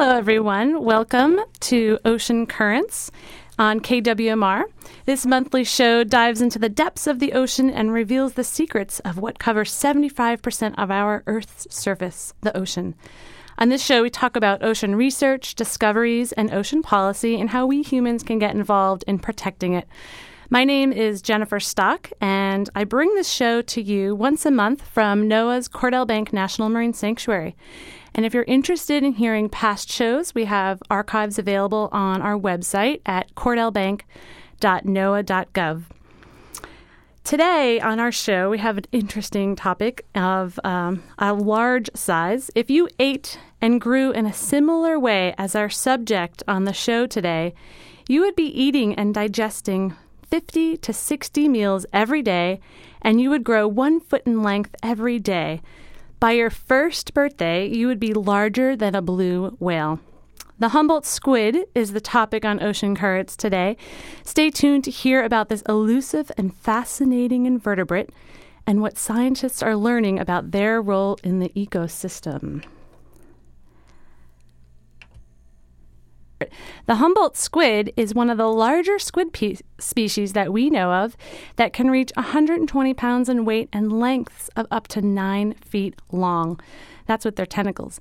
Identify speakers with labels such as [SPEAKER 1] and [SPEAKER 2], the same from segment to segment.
[SPEAKER 1] Hello, everyone. Welcome to Ocean Currents on KWMR. This monthly show dives into the depths of the ocean and reveals the secrets of what covers 75% of our Earth's surface, the ocean. On this show, we talk about ocean research, discoveries, and ocean policy, and how we humans can get involved in protecting it. My name is Jennifer Stock, and I bring this show to you once a month from NOAA's Cordell Bank National Marine Sanctuary. And if you're interested in hearing past shows, we have archives available on our website at cordellbank.noaa.gov. Today on our show, we have an interesting topic of um, a large size. If you ate and grew in a similar way as our subject on the show today, you would be eating and digesting 50 to 60 meals every day, and you would grow one foot in length every day. By your first birthday, you would be larger than a blue whale. The Humboldt squid is the topic on Ocean Currents today. Stay tuned to hear about this elusive and fascinating invertebrate and what scientists are learning about their role in the ecosystem. The Humboldt squid is one of the larger squid pe- species that we know of that can reach 120 pounds in weight and lengths of up to 9 feet long. That's with their tentacles.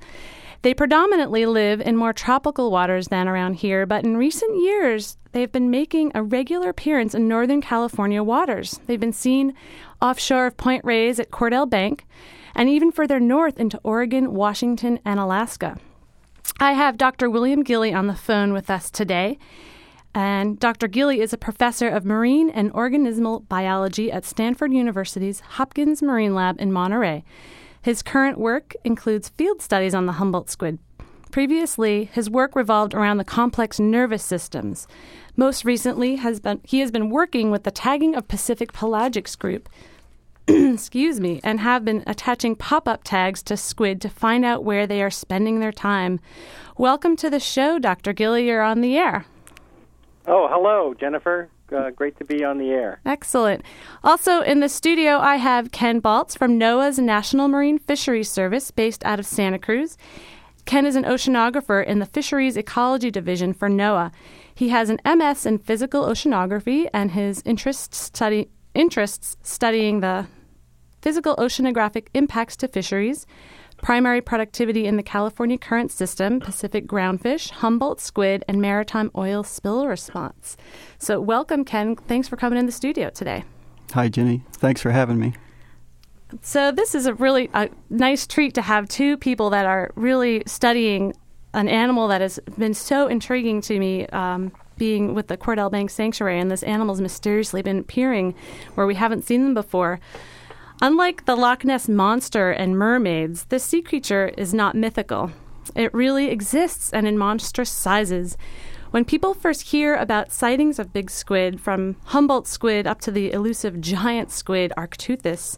[SPEAKER 1] They predominantly live in more tropical waters than around here, but in recent years, they've been making a regular appearance in Northern California waters. They've been seen offshore of Point Reyes at Cordell Bank and even further north into Oregon, Washington, and Alaska. I have Dr. William Gilly on the phone with us today. And Dr. Gilly is a professor of marine and organismal biology at Stanford University's Hopkins Marine Lab in Monterey. His current work includes field studies on the Humboldt squid. Previously, his work revolved around the complex nervous systems. Most recently, has been, he has been working with the tagging of Pacific pelagics group, excuse me, and have been attaching pop up tags to squid to find out where they are spending their time. Welcome to the show, Dr. Gilly. You're on the air.
[SPEAKER 2] Oh, hello, Jennifer. Uh, great to be on the air.
[SPEAKER 1] Excellent. Also in the studio, I have Ken Baltz from NOAA's National Marine Fisheries Service, based out of Santa Cruz. Ken is an oceanographer in the Fisheries Ecology Division for NOAA. He has an MS in physical oceanography, and his interests study interests studying the physical oceanographic impacts to fisheries, primary productivity in the California current system, Pacific groundfish, Humboldt squid, and maritime oil spill response. So, welcome, Ken. Thanks for coming in the studio today.
[SPEAKER 3] Hi, Jenny. Thanks for having me.
[SPEAKER 1] So, this is a really a nice treat to have two people that are really studying an animal that has been so intriguing to me. Um, being with the Cordell Bank Sanctuary, and this animal's mysteriously been appearing where we haven't seen them before. Unlike the Loch Ness Monster and mermaids, this sea creature is not mythical. It really exists and in monstrous sizes. When people first hear about sightings of big squid, from Humboldt squid up to the elusive giant squid Architeuthis,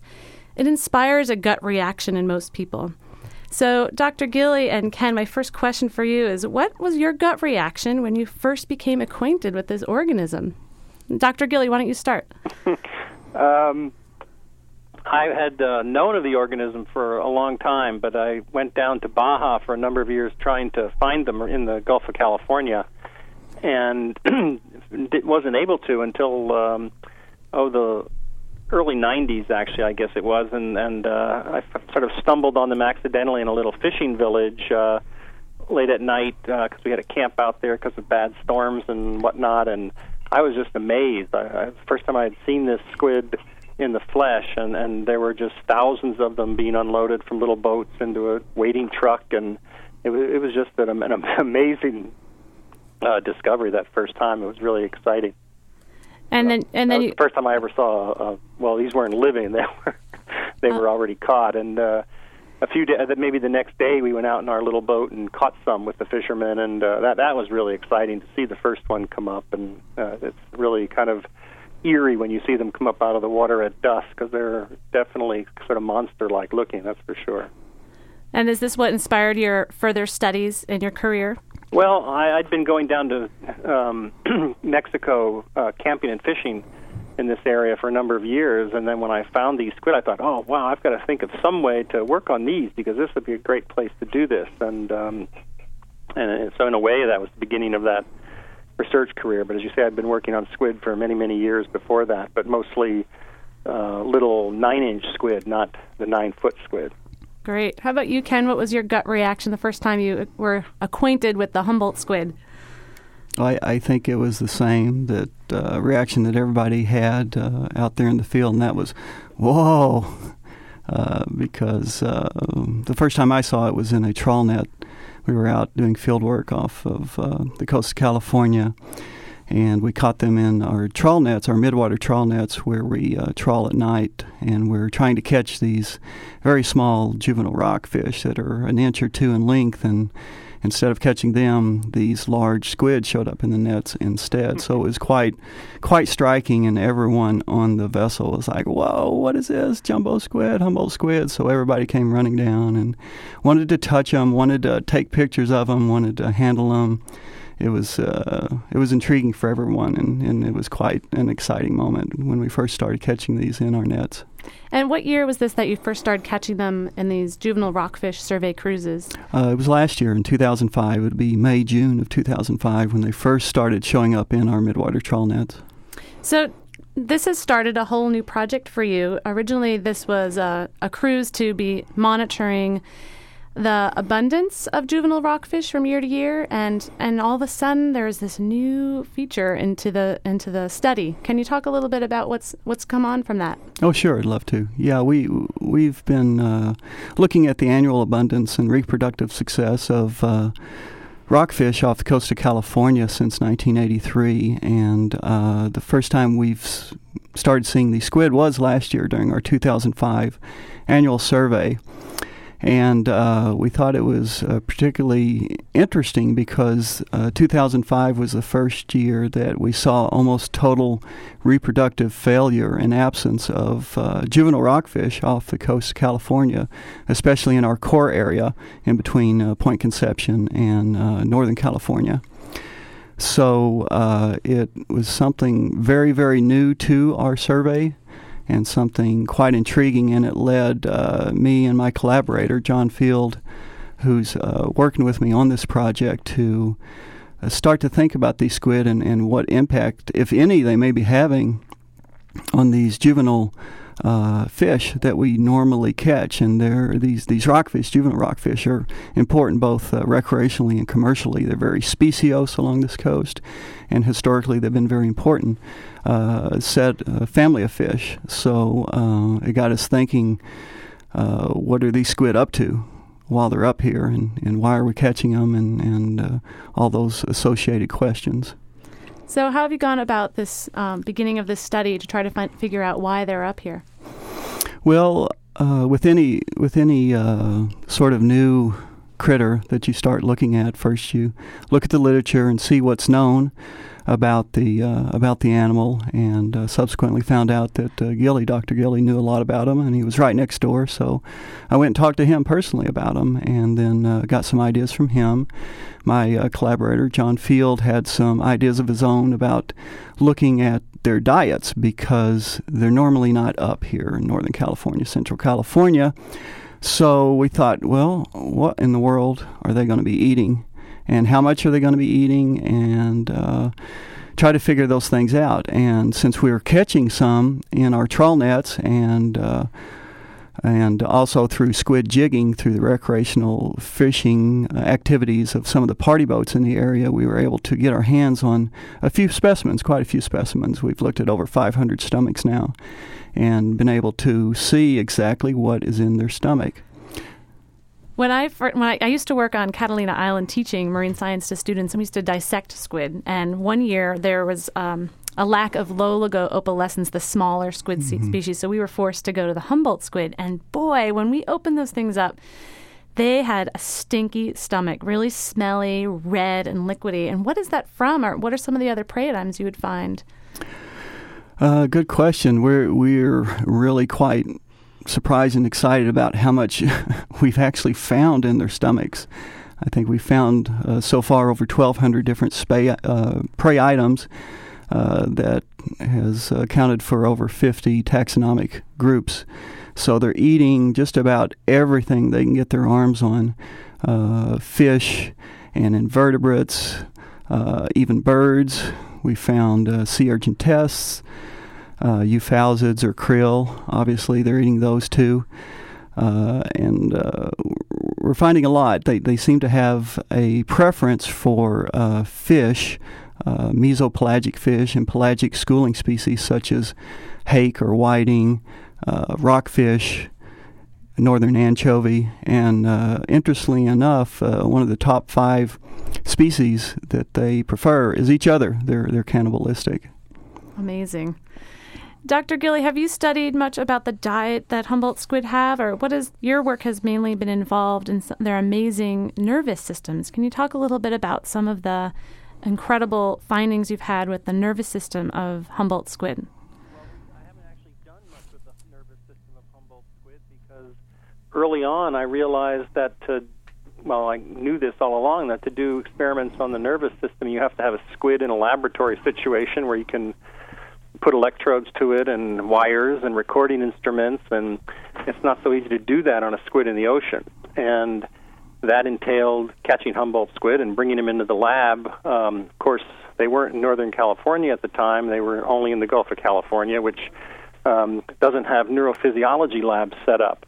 [SPEAKER 1] it inspires a gut reaction in most people. So, Dr. Gilly and Ken, my first question for you is what was your gut reaction when you first became acquainted with this organism? Dr. Gilly, why don't you start?
[SPEAKER 2] um, I had uh, known of the organism for a long time, but I went down to Baja for a number of years trying to find them in the Gulf of California, and wasn't able to until um, oh the early 90s actually I guess it was and and uh, I f- sort of stumbled on them accidentally in a little fishing village uh, late at night because uh, we had a camp out there because of bad storms and whatnot and I was just amazed. I, I, the first time I had seen this squid in the flesh, and and there were just thousands of them being unloaded from little boats into a waiting truck, and it was it was just an, an amazing uh, discovery that first time. It was really exciting.
[SPEAKER 1] And then, and then
[SPEAKER 2] you... the first time I ever saw. Uh, well, these weren't living; they were they were already caught. And uh, a few days, maybe the next day, we went out in our little boat and caught some with the fishermen, and uh, that that was really exciting to see the first one come up. And uh, it's really kind of eerie when you see them come up out of the water at dusk because they're definitely sort of monster-like looking. That's for sure.
[SPEAKER 1] And is this what inspired your further studies in your career?
[SPEAKER 2] Well, I, I'd been going down to um, Mexico uh, camping and fishing in this area for a number of years, and then when I found these squid, I thought, "Oh, wow! I've got to think of some way to work on these because this would be a great place to do this." And um, and so in a way that was the beginning of that research career. But as you say, I've been working on squid for many many years before that, but mostly uh, little nine-inch squid, not the nine-foot squid.
[SPEAKER 1] Great. How about you, Ken? What was your gut reaction the first time you were acquainted with the Humboldt squid?
[SPEAKER 3] I, I think it was the same that uh, reaction that everybody had uh, out there in the field, and that was, "Whoa!" Uh, because uh, the first time I saw it was in a trawl net. We were out doing field work off of uh, the coast of California, and we caught them in our trawl nets, our midwater trawl nets, where we uh, trawl at night, and we're trying to catch these very small juvenile rockfish that are an inch or two in length, and instead of catching them, these large squid showed up in the nets instead. So it was quite, quite striking, and everyone on the vessel was like, "Whoa, what is this? Jumbo squid, Humboldt squid!" So everybody came running down and wanted to touch them, wanted to take pictures of them, wanted to handle them it was uh, it was intriguing for everyone, and, and it was quite an exciting moment when we first started catching these in our nets.
[SPEAKER 1] And what year was this that you first started catching them in these juvenile rockfish survey cruises?
[SPEAKER 3] Uh, it was last year in 2005. It would be May, June of 2005 when they first started showing up in our midwater trawl nets.
[SPEAKER 1] So this has started a whole new project for you. Originally, this was a, a cruise to be monitoring the abundance of juvenile rockfish from year to year, and and all of a sudden there's this new feature into the into the study. Can you talk a little bit about what's what's come on from that?
[SPEAKER 3] Oh, sure, I'd love to. Yeah, we we've been uh, looking at the annual abundance and reproductive success of. Uh, rockfish off the coast of California since 1983, and uh, the first time we've started seeing the squid was last year during our 2005 annual survey. And uh, we thought it was uh, particularly interesting because uh, 2005 was the first year that we saw almost total reproductive failure and absence of uh, juvenile rockfish off the coast of California, especially in our core area in between uh, Point Conception and uh, Northern California. So it was something very, very new to our survey and something quite intriguing. And it led uh, me and my collaborator, John Field, who's uh, working with me on this project, to uh, start to think about these squid and, and what impact, if any, they may be having on these juvenile uh, fish that we normally catch, and they're these these rockfish, juvenile rockfish, are important both uh, recreationally and commercially. They're very speciose along this coast, and historically they've been very important. Uh, set uh, family of fish, so uh, it got us thinking: uh, what are these squid up to? While they're up here, and, and why are we catching them, and, and all those associated questions.
[SPEAKER 1] So, how have you gone about this um, beginning of this study to try to find, figure out why they're up here?
[SPEAKER 3] Well, uh, with any with any uh, sort of new critter that you start looking at, first you look at the literature and see what's known about the uh, about the animal, and uh, subsequently found out that uh, Gilly, Dr. Gilly, knew a lot about him, and he was right next door. So I went and talked to him personally about him, and then uh, got some ideas from him. My uh, collaborator John Field had some ideas of his own about looking at their diets because they're normally not up here in Northern California, Central California. So we thought, well, what in the world are they going to be eating? And how much are they going to be eating and uh, try to figure those things out. And since we were catching some in our trawl nets and uh, and also through squid jigging through the recreational fishing activities of some of the party boats in the area, we were able to get our hands on a few specimens, quite a few specimens. We've looked at over 500 stomachs now and been able to see exactly what is in their stomach.
[SPEAKER 1] When I when I, I, used to work on Catalina Island teaching marine science to students, and we used to dissect squid. And one year there was um, a lack of Loligo opalescens, the smaller squid mm-hmm. species, so we were forced to go to the Humboldt squid. And boy, when we opened those things up, they had a stinky stomach, really smelly, red, and liquidy. And what is that from, or what are some of the other prey items you would find?
[SPEAKER 3] Uh, good question. We're we're really quite surprised and excited about how much we've actually found in their stomachs. I think we found uh, so far over 1,200 different spay, uh, prey items uh, that has accounted for over 50 taxonomic groups. So they're eating just about everything they can get their arms on uh, fish and invertebrates, uh, even birds. We found uh, sea urchin tests, uh, euphausiids or krill. Obviously, they're eating those too. Uh, and uh, we're finding a lot. They, they seem to have a preference for uh, fish, uh, mesopelagic fish, and pelagic schooling species such as hake or whiting, uh, rockfish, northern anchovy, and uh, interestingly enough, one of the top five species that they prefer is each other. They're they're cannibalistic.
[SPEAKER 1] Amazing. Dr. Gilly, have you studied much about the diet that Humboldt squid have, or what is your work has mainly been involved in their amazing nervous systems? Can you talk a little bit about some of the incredible findings you've had with the nervous system of Humboldt squid?
[SPEAKER 2] I haven't actually done much with the nervous system of Humboldt squid because early on I realized that to well, I knew this all along that to do experiments on the nervous system, you have to have a squid in a laboratory situation where you can put electrodes to it and wires and recording instruments, and it's not so easy to do that on a squid in the ocean. And that entailed catching Humboldt squid and bringing them into the lab. Um, of course, they weren't in Northern California at the time; they were only in the Gulf of California, which um, doesn't have neurophysiology labs set up.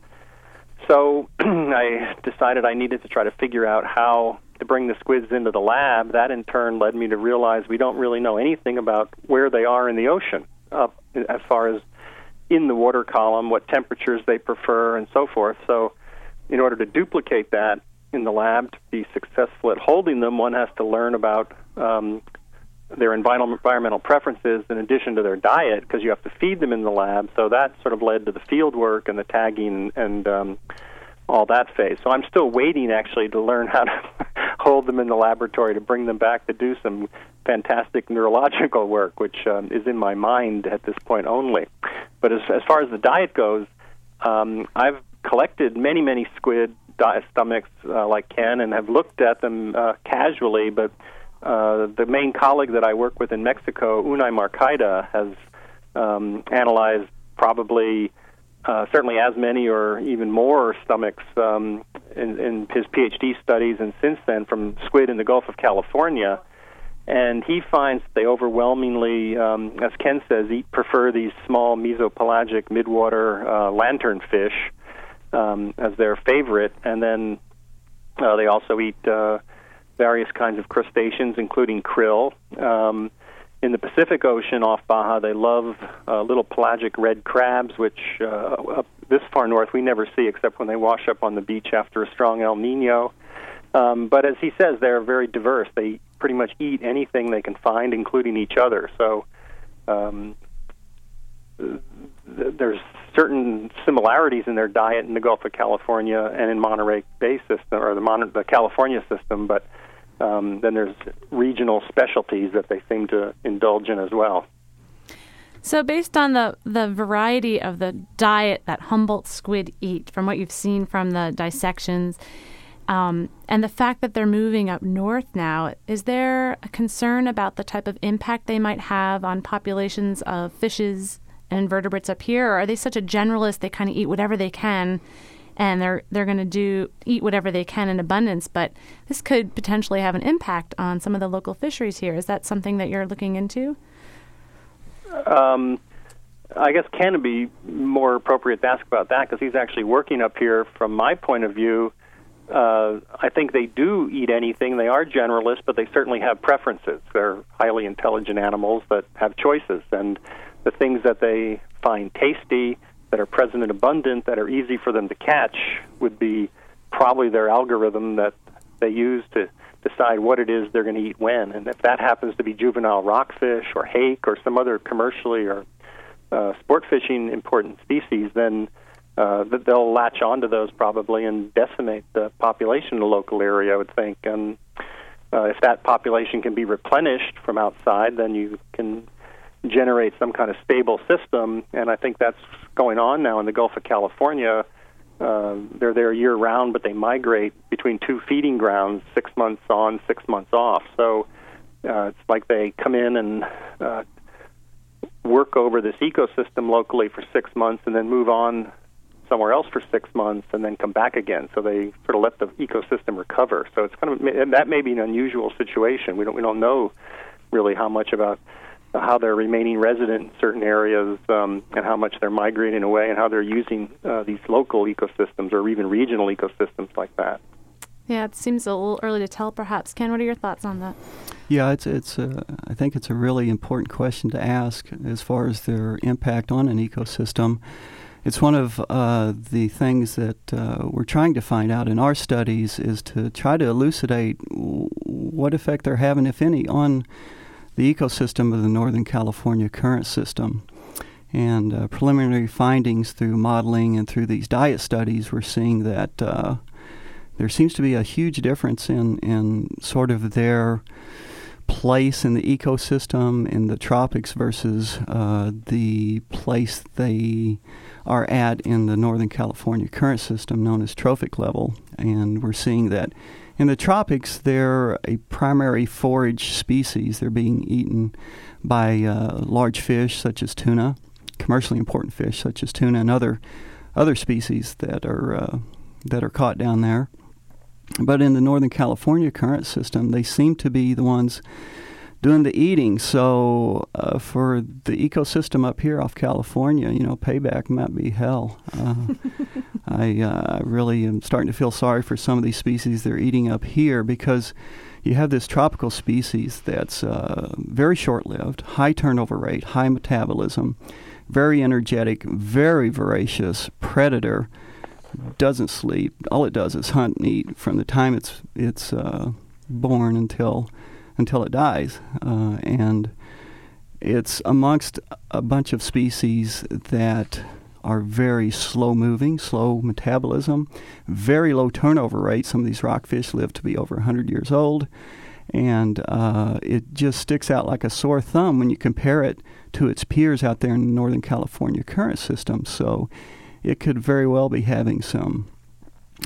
[SPEAKER 2] So I decided I needed to try to figure out how to bring the squids into the lab, that in turn led me to realize we don't really know anything about where they are in the ocean, uh, as far as in the water column, what temperatures they prefer, and so forth. So, in order to duplicate that in the lab to be successful at holding them, one has to learn about um, their environmental preferences in addition to their diet, because you have to feed them in the lab. So that sort of led to the field work and the tagging and um, all that phase. So I'm still waiting actually to learn how to hold them in the laboratory to bring them back to do some fantastic neurological work, which um, is in my mind at this point only. But as, as far as the diet goes, um, I've collected many, many squid di- stomachs uh, like Ken and have looked at them uh, casually, but uh, the main colleague that I work with in Mexico, Unai Markaida, has um, analyzed probably uh, certainly as many or even more stomachs um, in, in his PhD studies, and since then from squid in the Gulf of California. And he finds they overwhelmingly, um, as Ken says, eat, prefer these small mesopelagic midwater uh, lanternfish um, as their favorite, and then uh, they also eat uh, various kinds of crustaceans, including krill. Um, in the Pacific Ocean off Baja, they love uh, little pelagic red crabs, which uh, up this far north we never see except when they wash up on the beach after a strong El Nino. Um, but as he says, they're very diverse. They pretty much eat anything they can find, including each other. So um, th- there's certain similarities in their diet in the Gulf of California and in Monterey Bay system or the, Mon- the California system, but um, then there's regional specialties that they seem to indulge in as well.
[SPEAKER 1] So, based on the, the variety of the diet that Humboldt squid eat, from what you've seen from the dissections, um, and the fact that they're moving up north now, is there a concern about the type of impact they might have on populations of fishes and invertebrates up here? Or are they such a generalist they kind of eat whatever they can and they're they're going to do eat whatever they can in abundance. But this could potentially have an impact on some of the local fisheries here. Is that something that you're looking into?
[SPEAKER 2] Um, I guess Ken would be more appropriate to ask about that because he's actually working up here. From my point of view, uh, I think they do eat anything. They are generalists, but they certainly have preferences. They're highly intelligent animals that have choices, and the things that they find tasty that are present and abundant that are easy for them to catch would be probably their algorithm that they use to decide what it is they're going to eat when. And if that happens to be juvenile rockfish or hake or some other commercially or uh, sport fishing important species, then uh, they'll latch onto those probably and decimate the population in the local area, I would think. And uh, if that population can be replenished from outside, then you can generate some kind of stable system. And I think that's going on now in the Gulf of California. Uh, they're there year round, but they migrate between two feeding grounds, six months on, six months off. So uh, it's like they come in and uh, work over this ecosystem locally for six months and then move on somewhere else for six months and then come back again. So they sort of let the ecosystem recover. So it's kind of that may be an unusual situation. We don't we don't know really how much about how they're remaining resident in certain areas um, and how much they're migrating away and how they're using uh, these local ecosystems or even regional ecosystems like that.
[SPEAKER 1] Yeah, it seems a little early to tell, perhaps. Ken, what are your thoughts on that?
[SPEAKER 3] Yeah, it's it's. A, I think it's a really important question to ask as far as their impact on an ecosystem. It's one of uh, the things that uh, we're trying to find out in our studies is to try to elucidate what effect they're having, if any, on the ecosystem of the Northern California current system. And uh, preliminary findings through modeling and through these diet studies, we're seeing that uh, there seems to be a huge difference in, in sort of their place in the ecosystem in the tropics versus uh, the place they are at in the Northern California current system known as trophic level. And we're seeing that in the tropics, they're a primary forage species. They're being eaten by uh, large fish such as tuna, commercially important fish such as tuna, and other other species that are uh, that are caught down there. But in the Northern California current system, they seem to be the ones doing the eating. So uh, for the ecosystem up here off California, you know, payback might be hell. Uh, I uh, really am starting to feel sorry for some of these species they're eating up here because you have this tropical species that's uh, very short-lived, high turnover rate, high metabolism, very energetic, very voracious predator. Doesn't sleep. All it does is hunt and eat from the time it's it's uh, born until until it dies. Uh, and it's amongst a bunch of species that are very slow moving, slow metabolism, very low turnover rate. Some of these rockfish live to be over 100 years old. And uh, it just sticks out like a sore thumb when you compare it to its peers out there in the Northern California current system. So it could very well be having some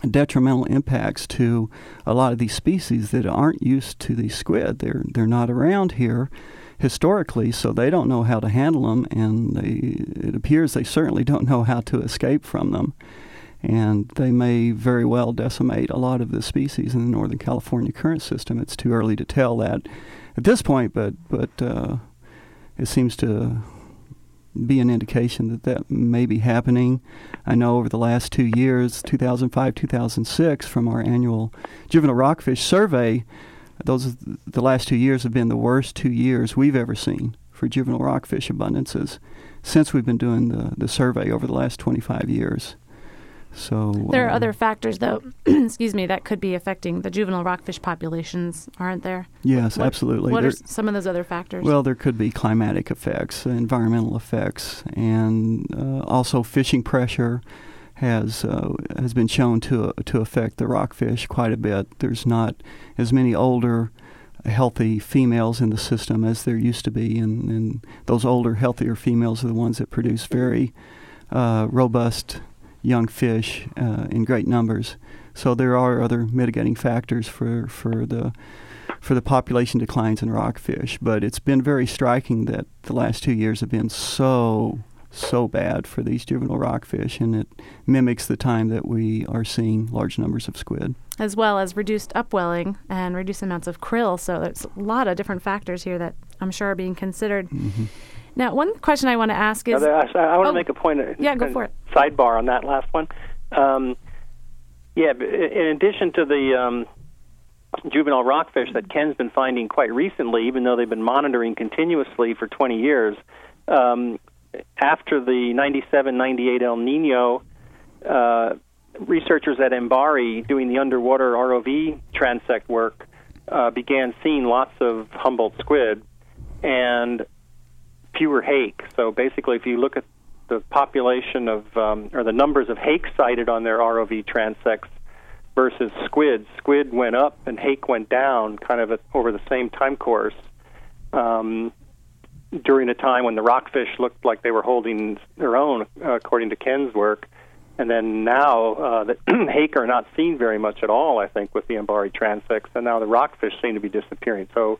[SPEAKER 3] detrimental impacts to a lot of these species that aren't used to the squid. They're they're not around here historically, so they don't know how to handle them, and they, it appears they certainly don't know how to escape from them. And they may very well decimate a lot of the species in the Northern California current system. It's too early to tell that at this point, but but uh, it seems to be an indication that that may be happening. I know over the last two years, 2005, 2006, from our annual juvenile rockfish survey, those the last two years have been the worst two years we've ever seen for juvenile rockfish abundances since we've been doing the, the survey over the last 25 years. So
[SPEAKER 1] there are uh, other factors, though. excuse me, that could be affecting the juvenile rockfish populations, aren't there?
[SPEAKER 3] Yes,
[SPEAKER 1] what,
[SPEAKER 3] absolutely.
[SPEAKER 1] What there, are some of those other factors?
[SPEAKER 3] Well, there could be climatic effects, environmental effects, and uh, also fishing pressure has uh, has been shown to to affect the rockfish quite a bit. There's not as many older healthy females in the system as there used to be, and, and those older, healthier females are the ones that produce very uh, robust young fish uh, in great numbers. So there are other mitigating factors for, for the for the population declines in rockfish. But it's been very striking that the last two years have been so so bad for these juvenile rockfish, and it mimics the time that we are seeing large numbers of squid.
[SPEAKER 1] As well as reduced upwelling and reduced amounts of krill. So there's a lot of different factors here that I'm sure are being considered.
[SPEAKER 3] Mm-hmm.
[SPEAKER 1] Now, one question I want to ask is
[SPEAKER 2] I, I want to oh, make a point.
[SPEAKER 1] Yeah, go for it.
[SPEAKER 2] Sidebar on that last one. Um, yeah, in addition to the um, juvenile rockfish that Ken's been finding quite recently, even though they've been monitoring continuously for 20 years, um, after the 97 98 El Nino, uh, researchers at MBARI doing the underwater ROV transect work uh, began seeing lots of Humboldt squid. And fewer hake. So basically, if you look at the population of um, or the numbers of hake sighted on their ROV transects versus squid, squid went up and hake went down, kind of at, over the same time course. Um, during a time when the rockfish looked like they were holding their own, according to Ken's work, and then now uh, the hake are not seen very much at all. I think with the MBARI transects, and now the rockfish seem to be disappearing. So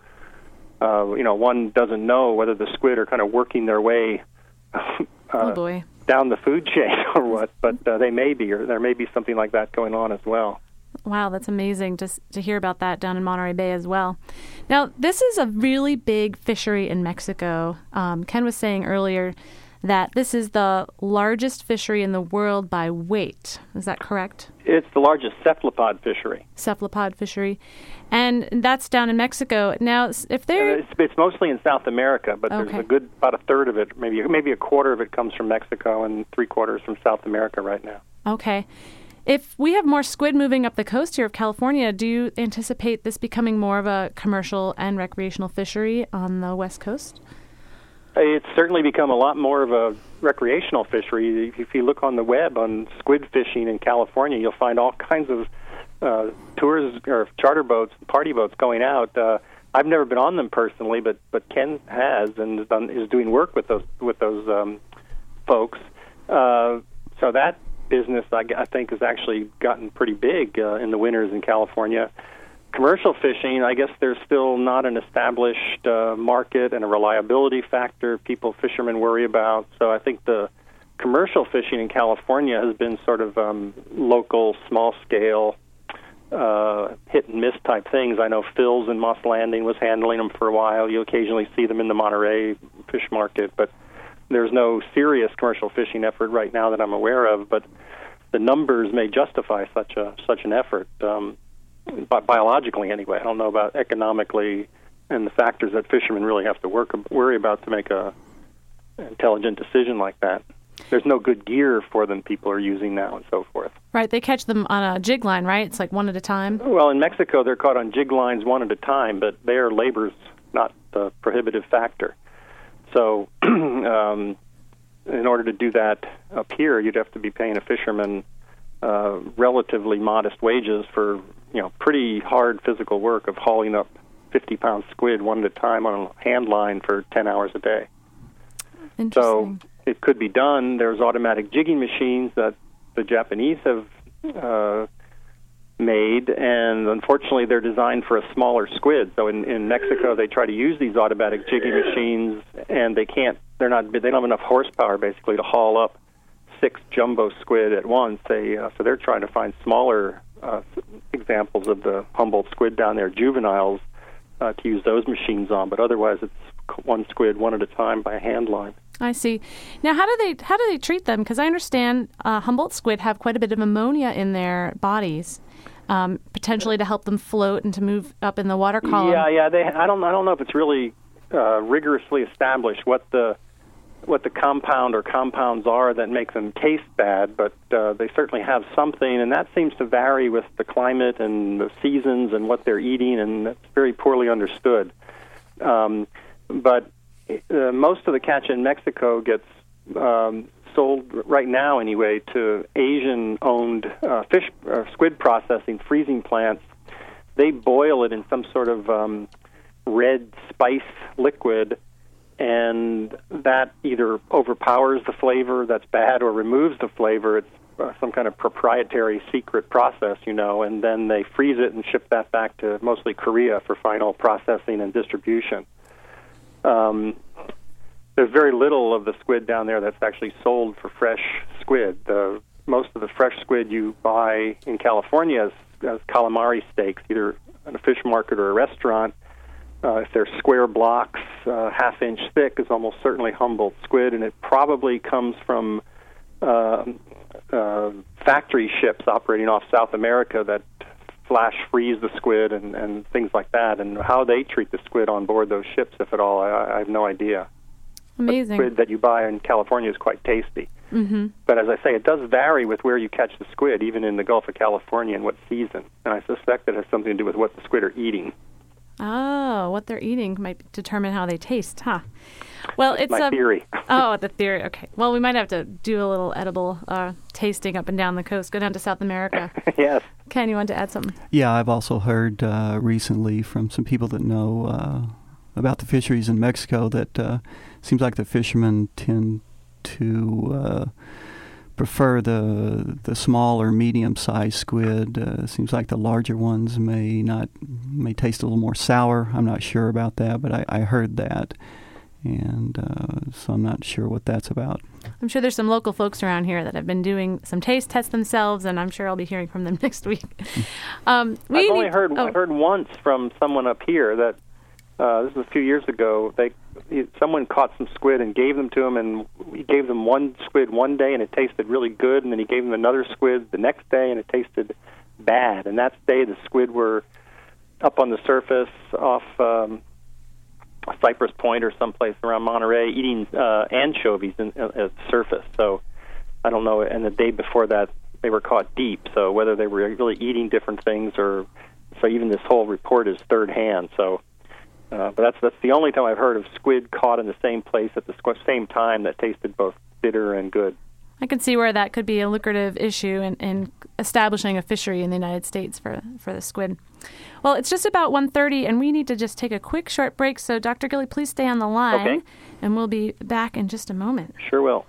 [SPEAKER 2] uh, you know, one doesn't know whether the squid are kind of working their way.
[SPEAKER 1] Uh, oh
[SPEAKER 2] down the food chain or what, but uh, they may be, or there may be something like that going on as well.
[SPEAKER 1] Wow, that's amazing to to hear about that down in Monterey Bay as well. Now, this is a really big fishery in Mexico. Um, Ken was saying earlier that this is the largest fishery in the world by weight. Is that correct?
[SPEAKER 2] It's the largest cephalopod fishery.
[SPEAKER 1] Cephalopod fishery, and that's down in Mexico. Now, if they're
[SPEAKER 2] Uh, it's, it's mostly in South America, but
[SPEAKER 1] Okay.
[SPEAKER 2] there's a good about a third of it, maybe maybe a quarter of it comes from Mexico, and three quarters from South America right now.
[SPEAKER 1] okay, if we have more squid moving up the coast here of California, do you anticipate this becoming more of a commercial and recreational fishery on the west coast?
[SPEAKER 2] It's certainly become a lot more of a recreational fishery. If you look on the web on squid fishing in California, you'll find all kinds of uh, tours or charter boats, party boats going out. Uh, I've never been on them personally, but but Ken has and is, done, is doing work with those with those um, folks. Uh, so that business, I think, has actually gotten pretty big uh, in the winters in California commercial fishing, I guess there's still not an established uh, market and a reliability factor people fishermen worry about. So I think the commercial fishing in California has been sort of um, local, small scale, uh, hit and miss type things. I know Phil's in Moss Landing was handling them for a while. You occasionally see them in the Monterey fish market, but there's no serious commercial fishing effort right now that I'm aware of. But the numbers may justify such a such an effort. Um, bi- biologically anyway. I don't know about economically and the factors that fishermen really have to work worry about to make a intelligent decision like that. There's no good gear for them people are using now and so forth.
[SPEAKER 1] Right, they catch them on a jig line, right? It's like one at a time.
[SPEAKER 2] Well, in Mexico they're caught on jig lines one at a time, but their labor's not the prohibitive factor. So, um, in order to do that up here, you'd have to be paying a fisherman uh, relatively modest wages for you know pretty hard physical work of hauling up 50 pound squid one at a time on a hand line for 10 hours a day. So
[SPEAKER 1] Interesting.
[SPEAKER 2] It could be done. There's automatic jigging machines that the Japanese have uh, made, and unfortunately, they're designed for a smaller squid. So in, in Mexico, they try to use these automatic jigging machines, and they can't. They're not. They don't have enough horsepower basically to haul up six jumbo squid at once. They uh, so they're trying to find smaller uh, examples of the Humboldt squid down there, juveniles, uh, to use those machines on. But otherwise, it's one squid one at a time by a hand line.
[SPEAKER 1] I see. Now, how do they how do they treat them? Because I understand uh, Humboldt squid have quite a bit of ammonia in their bodies, um, potentially to help them float and to move up in the water column.
[SPEAKER 2] Yeah, yeah. They. I don't. I don't know if it's really uh, rigorously established what the what the compound or compounds are that make them taste bad, but uh, they certainly have something, and that seems to vary with the climate and the seasons and what they're eating, and that's very poorly understood. Um, but uh, most of the catch in Mexico gets um, sold right now, anyway, to Asian-owned uh, fish uh, squid processing freezing plants. They boil it in some sort of um, red spice liquid, and that either overpowers the flavor that's bad or removes the flavor. It's uh, some kind of proprietary secret process, you know, and then they freeze it and ship that back to mostly Korea for final processing and distribution. Um, there's very little of the squid down there that's actually sold for fresh squid. The, most of the fresh squid you buy in California is as calamari steaks, either in a fish market or a restaurant. Uh, if they're square blocks, uh, half inch thick, is almost certainly Humboldt squid, and it probably comes from uh, uh, factory ships operating off South America that flash freeze the squid and, and things like that. And how they treat the squid on board those ships, if at all, I, I have no idea.
[SPEAKER 1] Amazing.
[SPEAKER 2] Squid that you buy in California is quite tasty.
[SPEAKER 1] hmm
[SPEAKER 2] But as I say, it does vary with where you catch the squid, even in the Gulf of California and what season. And I suspect it has something to do with what the squid are eating.
[SPEAKER 1] Oh, what they're eating might determine how they taste, huh? Well, it's
[SPEAKER 2] My
[SPEAKER 1] a
[SPEAKER 2] theory.
[SPEAKER 1] oh, the theory. Okay. Well, we might have to do a little edible uh, tasting up and down the coast. Go down to South America.
[SPEAKER 2] yes.
[SPEAKER 1] Ken, you want to add something?
[SPEAKER 3] Yeah, I've also heard uh, recently from some people that know uh, about the fisheries in Mexico that uh, seems like the fishermen tend to uh, prefer the the small or medium sized squid. Uh, seems like the larger ones may not may taste a little more sour. I'm not sure about that, but I, I heard that. And uh, so I'm not sure what that's about.
[SPEAKER 1] I'm sure there's some local folks around here that have been doing some taste tests themselves, and I'm sure I'll be hearing from them next week.
[SPEAKER 2] Um, I've only heard oh. I heard once from someone up here that uh, this was a few years ago. They someone caught some squid and gave them to him, and he gave them one squid one day, and it tasted really good, and then he gave them another squid the next day, and it tasted bad. And that day, the squid were up on the surface off um, Cypress Point or someplace around Monterey eating uh, anchovies in, uh, at the surface. So I don't know. And the day before that, they were caught deep. So whether they were really eating different things or so, even this whole report is third hand. So. Uh, but that's that's the only time I've heard of squid caught in the same place at the same time that tasted both bitter and good.
[SPEAKER 1] I can see where that could be a lucrative issue in, in establishing a fishery in the United States for, for the squid. Well, it's just about 1.30, and we need to just take a quick short break. So, Dr. Gilly, please stay on the line,
[SPEAKER 2] okay.
[SPEAKER 1] and we'll be back in just a moment.
[SPEAKER 2] Sure will.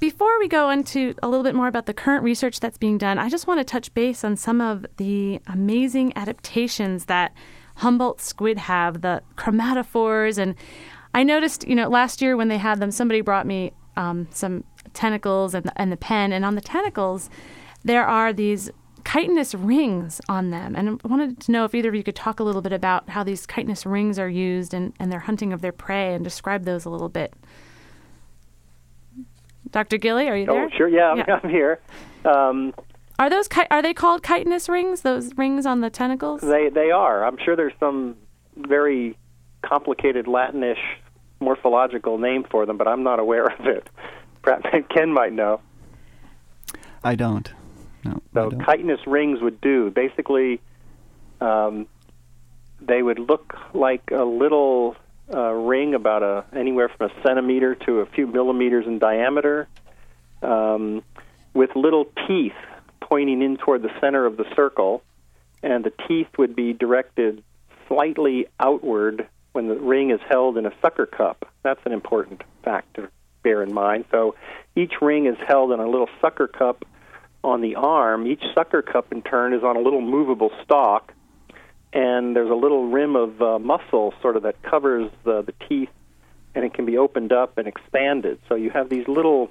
[SPEAKER 1] Before we go into a little bit more about the current research that's being done, I just want to touch base on some of the amazing adaptations that Humboldt squid have, the chromatophores. And I noticed, you know, last year when they had them, somebody brought me um, some tentacles and the, and the pen. And on the tentacles, there are these chitinous rings on them. And I wanted to know if either of you could talk a little bit about how these chitinous rings are used and, and their hunting of their prey and describe those a little bit. Dr. Gilly, are you there?
[SPEAKER 2] Oh, sure. Yeah, yeah. I'm here. Um,
[SPEAKER 1] are those are they called chitinous rings? Those rings on the tentacles?
[SPEAKER 2] They they are. I'm sure there's some very complicated Latinish morphological name for them, but I'm not aware of it. Perhaps Ken might know.
[SPEAKER 3] I don't. No.
[SPEAKER 2] So
[SPEAKER 3] don't.
[SPEAKER 2] chitinous rings would do. Basically, um, they would look like a little uh, ring, about a anywhere from a centimeter to a few millimeters in diameter, um, with little teeth pointing in toward the center of the circle, and the teeth would be directed slightly outward when the ring is held in a sucker cup. That's an important fact to bear in mind. So each ring is held in a little sucker cup on the arm. Each sucker cup, in turn, is on a little movable stalk, and there's a little rim of uh, muscle sort of that covers the, the teeth, and it can be opened up and expanded. So you have these little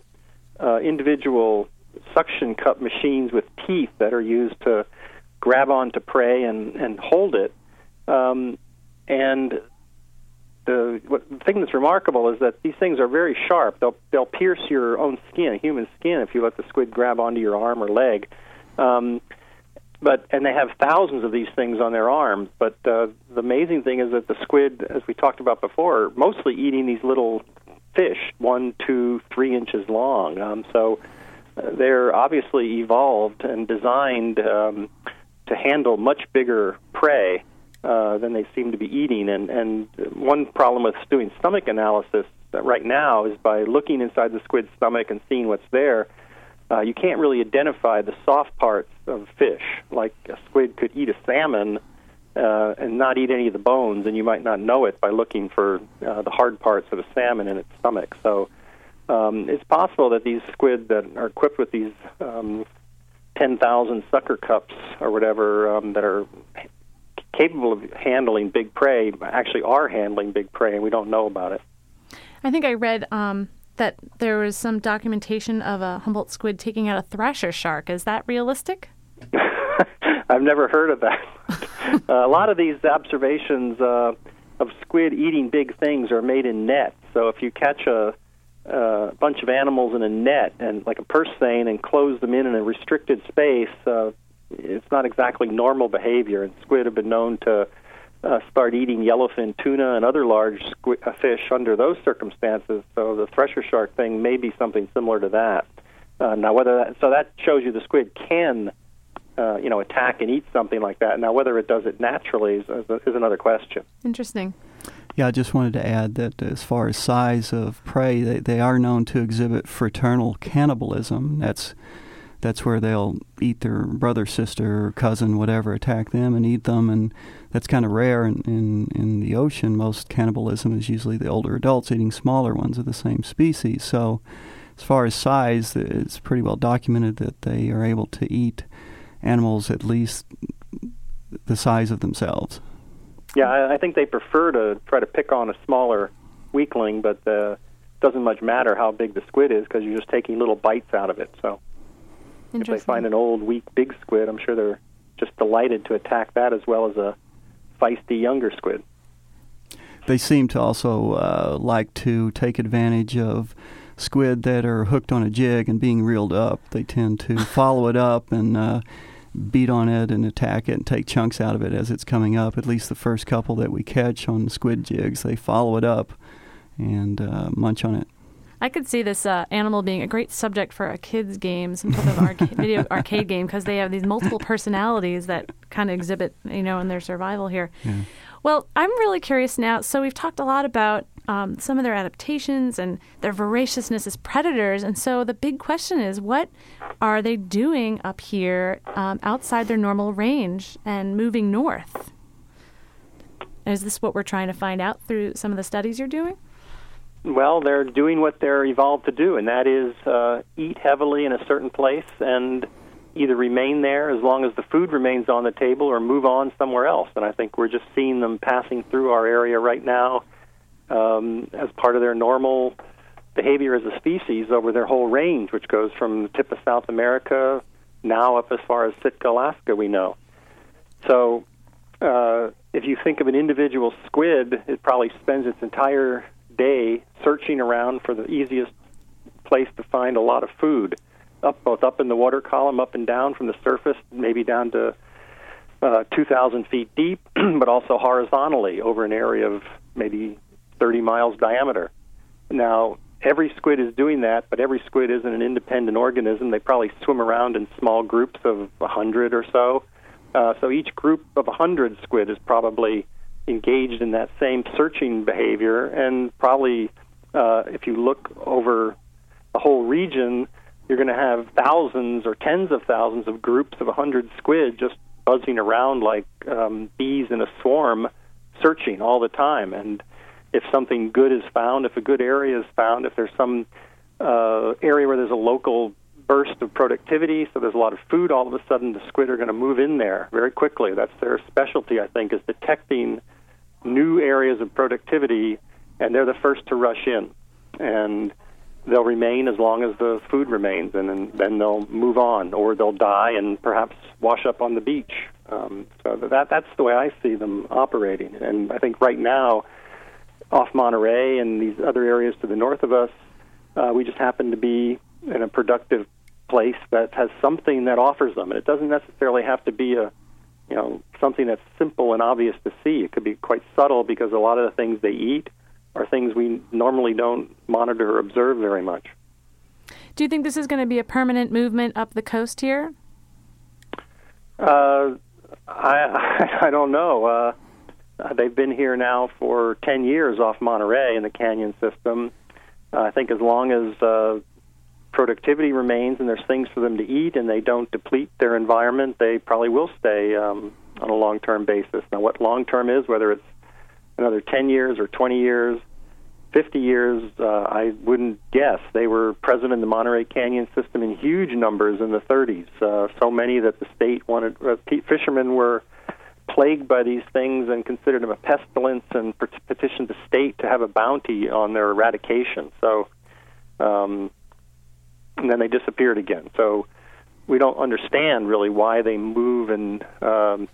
[SPEAKER 2] uh, individual suction cup machines with teeth that are used to grab on to prey and, and hold it. Um, and the, what, the thing that's remarkable is that these things are very sharp. They'll they'll pierce your own skin, human skin, if you let the squid grab onto your arm or leg. Um, but and they have thousands of these things on their arms. But uh, the amazing thing is that the squid, as we talked about before, are mostly eating these little fish, one, two, three inches long. Um, so uh, they're obviously evolved and designed um, to handle much bigger prey uh, than they seem to be eating. And, and one problem with doing stomach analysis right now is by looking inside the squid's stomach and seeing what's there, uh, you can't really identify the soft parts of fish. Like a squid could eat a salmon uh, and not eat any of the bones, and you might not know it by looking for uh, the hard parts of a salmon in its stomach. So um, it's possible that these squid that are equipped with these um, 10,000 sucker cups or whatever um, that are capable of handling big prey actually are handling big prey, and we don't know about it.
[SPEAKER 1] I think I read um, that there was some documentation of a Humboldt squid taking out a thresher shark. Is that realistic?
[SPEAKER 2] I've never heard of that. uh, a lot of these observations uh, of squid eating big things are made in nets. So if you catch a, a bunch of animals in a net and like a purse seine and close them in in a restricted space, uh, it's not exactly normal behavior. And squid have been known to uh, start eating yellowfin tuna and other large squid, uh, fish under those circumstances. So the thresher shark thing may be something similar to that. Uh, now, whether that, so that shows you the squid can, uh, you know, attack and eat something like that. Now, whether it does it naturally is, is another question.
[SPEAKER 1] Interesting.
[SPEAKER 3] Yeah, I just wanted to add that as far as size of prey, they, they are known to exhibit fraternal cannibalism. That's that's where they'll eat their brother, sister, cousin, whatever, attack them and eat them, and that's kind of rare in, in, in the ocean. Most cannibalism is usually the older adults eating smaller ones of the same species. So, as far as size, it's pretty well documented that they are able to eat animals at least the size of themselves.
[SPEAKER 2] Yeah, I, think they prefer to try to pick on a smaller weakling, but uh, doesn't much matter how big the squid is because you're just taking little bites out of it. So if they find an old, weak, big squid, I'm sure they're just delighted to attack that as well as a feisty younger squid.
[SPEAKER 3] They seem to also uh, like to take advantage of squid that are hooked on a jig and being reeled up. They tend to follow it up and uh, beat on it and attack it and take chunks out of it as it's coming up. At least the first couple that we catch on squid jigs, they follow it up and uh, munch on it.
[SPEAKER 1] I could see this uh, animal being a great subject for a kids' game, some type of arcade, video arcade game, because they have these multiple personalities that kind of exhibit, you know, in their survival here. Yeah. Well, I'm really curious now. So we've talked a lot about um, some of their adaptations and their voraciousness as predators, and so the big question is, what are they doing up here um, outside their normal range and moving north? Is this what we're trying to find out through some of the studies you're doing?
[SPEAKER 2] Well, they're doing what they're evolved to do, and that is uh, eat heavily in a certain place and either remain there as long as the food remains on the table or move on somewhere else. And I think we're just seeing them passing through our area right now um, as part of their normal behavior as a species over their whole range, which goes from the tip of South America now up as far as Sitka, Alaska, we know. So uh, if you think of an individual squid, it probably spends its entire day searching around for the easiest place to find a lot of food, up both up in the water column, up and down from the surface, maybe down to uh, 2,000 feet deep, but also horizontally over an area of maybe 30 miles diameter. Now, every squid is doing that, but every squid isn't an independent organism. They probably swim around in small groups of 100 or so. Uh, so each group of 100 squid is probably engaged in that same searching behavior, and probably uh, if you look over the whole region, you're going to have thousands or tens of thousands of groups of a hundred squid just buzzing around like um, bees in a swarm, searching all the time. And if something good is found, if a good area is found, if there's some uh, area where there's a local burst of productivity, so there's a lot of food, all of a sudden the squid are going to move in there very quickly. That's their specialty, I think, is detecting new areas of productivity, and they're the first to rush in. And they'll remain as long as the food remains, and then, then they'll move on, or they'll die and perhaps wash up on the beach. Um, so that that's the way I see them operating. And I think right now, off Monterey and these other areas to the north of us, uh, we just happen to be in a productive place that has something that offers them, and it doesn't necessarily have to be a you know something that's simple and obvious to see. It could be quite subtle because a lot of the things they eat are things we normally don't monitor or observe very much.
[SPEAKER 1] Do you think this is going to be a permanent movement up the coast here?
[SPEAKER 2] Uh, I I don't know. Uh, they've been here now for ten years off Monterey in the canyon system. Uh, I think as long as uh, productivity remains and there's things for them to eat and they don't deplete their environment, they probably will stay um, on a long term basis. Now, what long term is, whether it's another 10 years or 20 years, 50 years, uh, I wouldn't guess. They were present in the Monterey Canyon system in huge numbers in the 30s, uh, so many that the state wanted, uh, fishermen were plagued by these things and considered them a pestilence and petitioned the state to have a bounty on their eradication. So, um, and then they disappeared again. So we don't understand really why they move and um,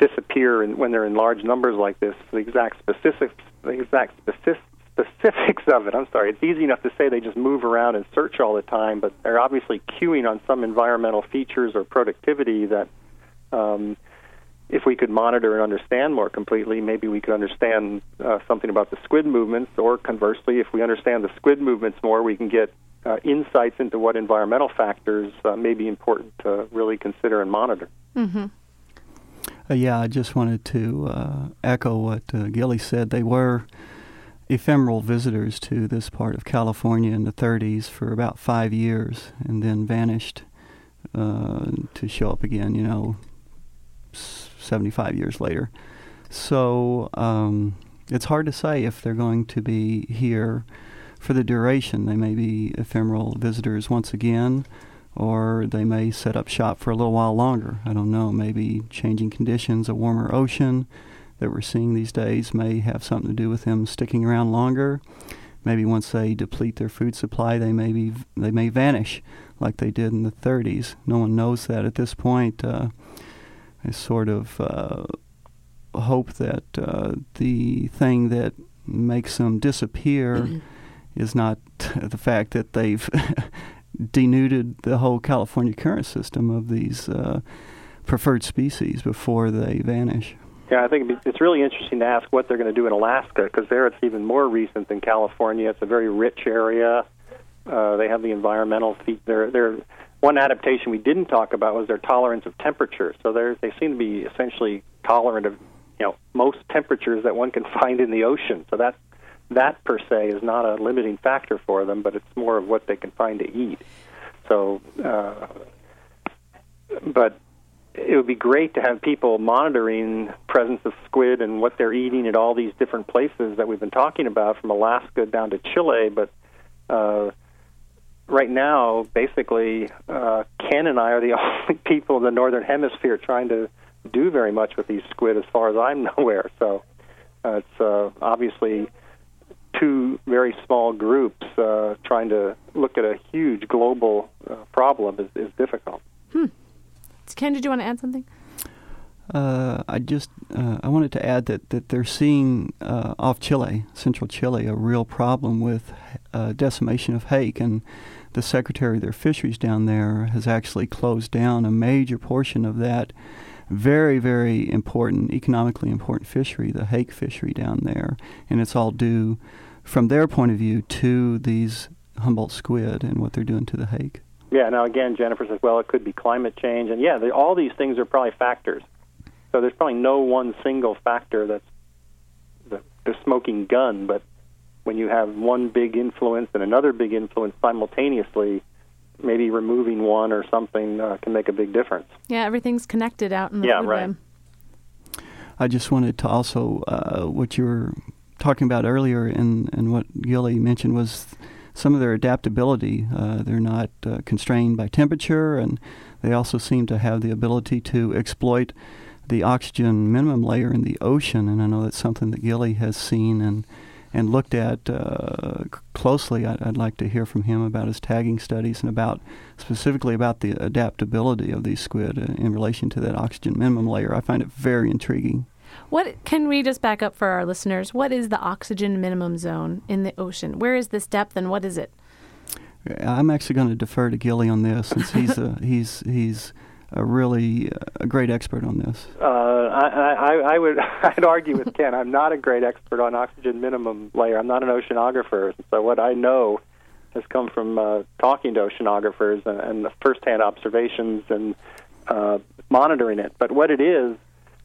[SPEAKER 2] disappear in, when they're in large numbers like this. The exact specifics, the exact specific, specifics of it. I'm sorry. It's easy enough to say they just move around and search all the time, but they're obviously cueing on some environmental features or productivity that. Um, if we could monitor and understand more completely, maybe we could understand uh, something about the squid movements, or conversely, if we understand the squid movements more, we can get uh, insights into what environmental factors uh, may be important to really consider and monitor.
[SPEAKER 1] Mm-hmm.
[SPEAKER 3] Uh, yeah, I just wanted to uh, echo what uh, Gilly said. They were ephemeral visitors to this part of California in the 30s for about five years and then vanished uh, to show up again, you know, 75 years later. So um, it's hard to say if they're going to be here for the duration. They may be ephemeral visitors once again, or they may set up shop for a little while longer. I don't know. Maybe changing conditions, a warmer ocean, that we're seeing these days may have something to do with them sticking around longer. Maybe once they deplete their food supply, they may be, they may vanish like they did in the 30s. No one knows that at this point. Uh, I sort of uh, hope that uh, the thing that makes them disappear is not the fact that they've denuded the whole California current system of these uh, preferred species before they vanish.
[SPEAKER 2] Yeah, I think it's really interesting to ask what they're going to do in Alaska because there it's even more recent than California. It's a very rich area. Uh, they have the environmental. They're, they're, one adaptation we didn't talk about was their tolerance of temperature. So they they seem to be essentially tolerant of you know most temperatures that one can find in the ocean. So that that per se is not a limiting factor for them, but it's more of what they can find to eat. So, uh, but it would be great to have people monitoring presence of squid and what they're eating at all these different places that we've been talking about, from Alaska down to Chile. But uh, right now, basically, uh, Ken and I are the only people in the northern hemisphere trying to do very much with these squid, as far as I'm aware. So uh, it's uh, obviously two very small groups uh, trying to look at a huge global uh, problem is, is difficult.
[SPEAKER 1] Hmm. Ken, did you want to add something?
[SPEAKER 3] Uh, I just uh, I wanted to add that, that they're seeing uh, off Chile, central Chile, a real problem with uh, decimation of hake, and the secretary of their fisheries down there has actually closed down a major portion of that very very important, economically important fishery, the hake fishery down there, and it's all due, from their point of view, to these Humboldt squid and what they're doing to the hake.
[SPEAKER 2] Yeah. Now again, Jennifer says, well, it could be climate change, and yeah, they, all these things are probably factors. So there's probably no one single factor that's the, the smoking gun, but when you have one big influence and another big influence simultaneously, maybe removing one or something uh, can make a big difference.
[SPEAKER 1] Yeah, everything's connected out in the
[SPEAKER 2] yeah, right.
[SPEAKER 1] web.
[SPEAKER 3] I just wanted to also uh, what you were talking about earlier, and and what Gilly mentioned was some of their adaptability. Uh, they're not uh, constrained by temperature, and they also seem to have the ability to exploit the oxygen minimum layer in the ocean. And I know that's something that Gilly has seen and and looked at uh, closely. I'd, I'd, like to hear from him about his tagging studies and about specifically about the adaptability of these squid in relation to that oxygen minimum layer. I find it very intriguing.
[SPEAKER 1] What can we just back up for our listeners? What is the oxygen minimum zone in the ocean? Where is this depth and what is it?
[SPEAKER 3] I'm actually going to defer to Gilly on this since he's a, he's he's a really a great expert on this.
[SPEAKER 2] Uh, I, I, I would I'd argue with Ken. I'm not a great expert on oxygen minimum layer. I'm not an oceanographer, so what I know has come from uh, talking to oceanographers and, and firsthand observations and uh, monitoring it. But what it is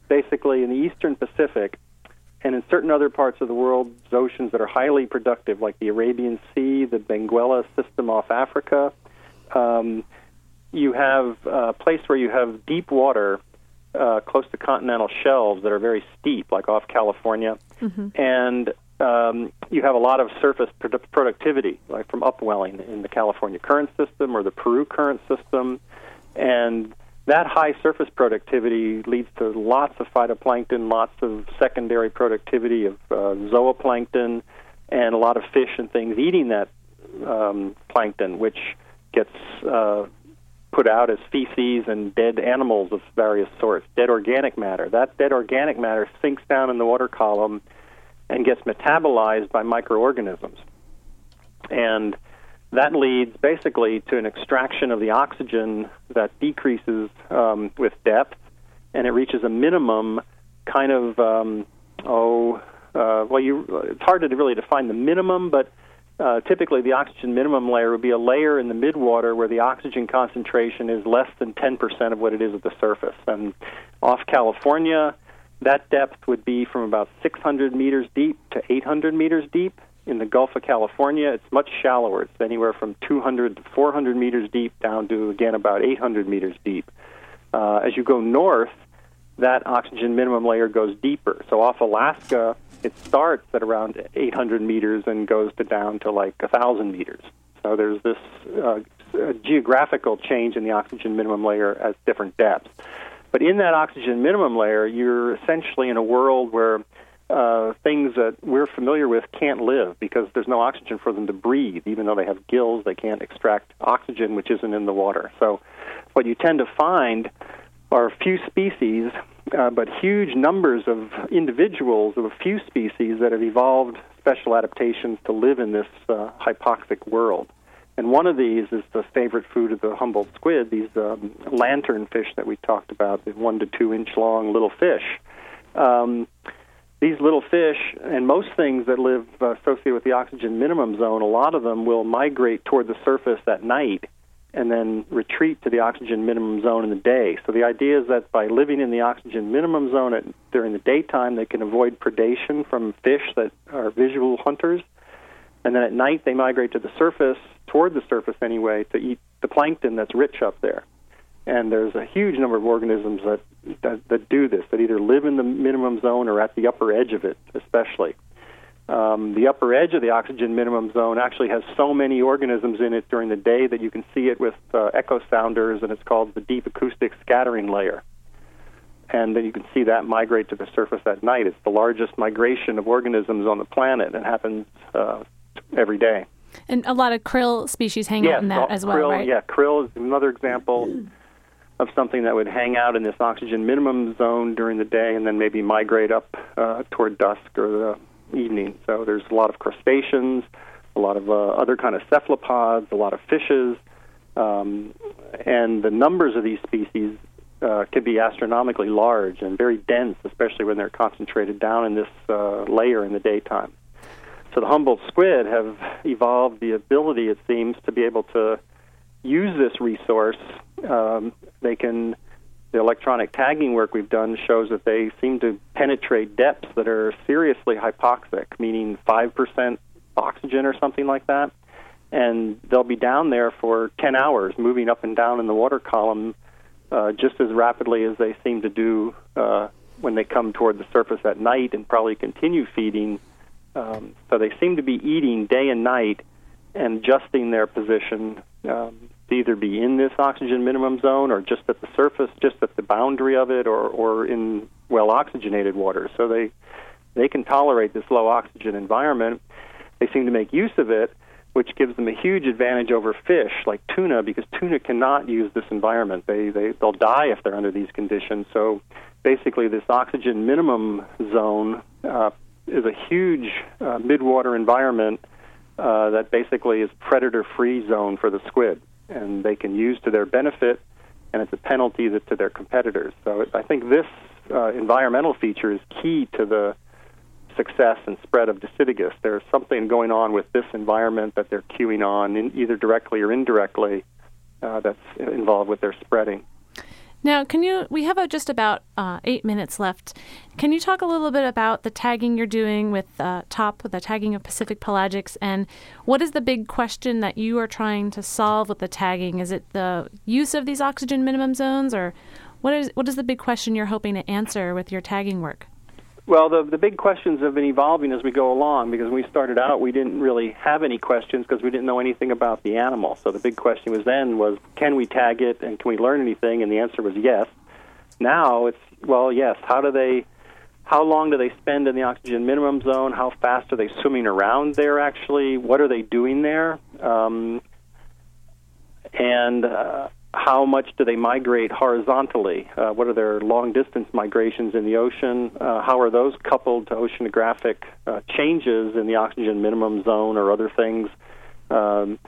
[SPEAKER 2] basically in the eastern Pacific and in certain other parts of the world's oceans that are highly productive, like the Arabian Sea, the Benguela system off Africa. Um, you have a place where you have deep water uh, close to continental shelves that are very steep, like off California, mm-hmm. and um, you have a lot of surface produ- productivity, like from upwelling in the California current system or the Peru current system, and that high surface productivity leads to lots of phytoplankton, lots of secondary productivity of uh, zooplankton, and a lot of fish and things eating that um, plankton, which gets uh, put out as feces and dead animals of various sorts, dead organic matter. That dead organic matter sinks down in the water column and gets metabolized by microorganisms. And that leads basically to an extraction of the oxygen that decreases um, with depth, and it reaches a minimum kind of um, oh uh, well you it's hard to really define the minimum, but uh, typically the oxygen minimum layer would be a layer in the midwater where the oxygen concentration is less than 10% of what it is at the surface. And off California, that depth would be from about 600 meters deep to 800 meters deep in the Gulf of California, it's much shallower. It's anywhere from 200 to 400 meters deep down to, again, about 800 meters deep. Uh, as you go north, that oxygen minimum layer goes deeper. So off Alaska, it starts at around 800 meters and goes to down to like 1,000 meters. So there's this uh, geographical change in the oxygen minimum layer at different depths. But in that oxygen minimum layer, you're essentially in a world where uh, things that we're familiar with can't live because there's no oxygen for them to breathe. Even though they have gills, they can't extract oxygen, which isn't in the water. So, what you tend to find are a few species, uh, but huge numbers of individuals of a few species that have evolved special adaptations to live in this uh, hypoxic world. And one of these is the favorite food of the Humboldt squid, these um, lanternfish that we talked about, the one to two inch long little fish. Um, these little fish and most things that live uh, associated with the oxygen minimum zone, a lot of them will migrate toward the surface at night and then retreat to the oxygen minimum zone in the day. So the idea is that by living in the oxygen minimum zone at, during the daytime, they can avoid predation from fish that are visual hunters. And then at night, they migrate to the surface, toward the surface anyway, to eat the plankton that's rich up there. And there's a huge number of organisms that, that, that do this, that either live in the minimum zone or at the upper edge of it, especially. Um, the upper edge of the oxygen minimum zone actually has so many organisms in it during the day that you can see it with uh, echo sounders, and it's called the deep acoustic scattering layer. And then you can see that migrate to the surface at night. It's the largest migration of organisms on the planet, and happens uh, every day.
[SPEAKER 1] And a lot of krill species hang out in that as well,
[SPEAKER 2] krill,
[SPEAKER 1] right?
[SPEAKER 2] Yeah, krill is another example of something that would hang out in this oxygen minimum zone during the day and then maybe migrate up uh, toward dusk or the evening. So there's a lot of crustaceans, a lot of uh, other kind of cephalopods, a lot of fishes, um, and the numbers of these species uh, can be astronomically large and very dense, especially when they're concentrated down in this uh, layer in the daytime. So the Humboldt squid have evolved the ability, it seems, to be able to use this resource. Um, they can the electronic tagging work we've done shows that they seem to penetrate depths that are seriously hypoxic, meaning 5% oxygen or something like that. And they'll be down there for 10 hours, moving up and down in the water column uh, just as rapidly as they seem to do uh, when they come toward the surface at night and probably continue feeding. Um, so they seem to be eating day and night and adjusting their position um, to either be in this oxygen minimum zone or just at the surface, just at the boundary of it, or, or in well oxygenated water. So they they can tolerate this low oxygen environment. They seem to make use of it, which gives them a huge advantage over fish like tuna, because tuna cannot use this environment. They they they'll die if they're under these conditions. So basically, this oxygen minimum zone uh, is a huge uh, midwater environment. Uh, that basically is predator-free zone for the squid and they can use to their benefit, and it's a penalty to their competitors. So I think this uh, environmental feature is key to the success and spread of Dosidicus. There's something going on with this environment that they're cueing on, in, either directly or indirectly, uh, that's involved with their spreading.
[SPEAKER 1] Now, can you? We have just about uh, eight minutes left. Can you talk a little bit about the tagging you're doing with uh, TOP, the tagging of Pacific pelagics, and what is the big question that you are trying to solve with the tagging? Is it the use of these oxygen minimum zones, or what is what is the big question you're hoping to answer with your tagging work?
[SPEAKER 2] Well, the the big questions have been evolving as we go along because when we started out, we didn't really have any questions because we didn't know anything about the animal. So the big question was then was can we tag it and can we learn anything? And the answer was yes. Now it's well, yes. How do they? How long do they spend in the oxygen minimum zone? How fast are they swimming around there? Actually, what are they doing there? Um, and uh, how much do they migrate horizontally? Uh, what are their long distance migrations in the ocean? Uh, how are those coupled to oceanographic uh, changes in the oxygen minimum zone or other things um,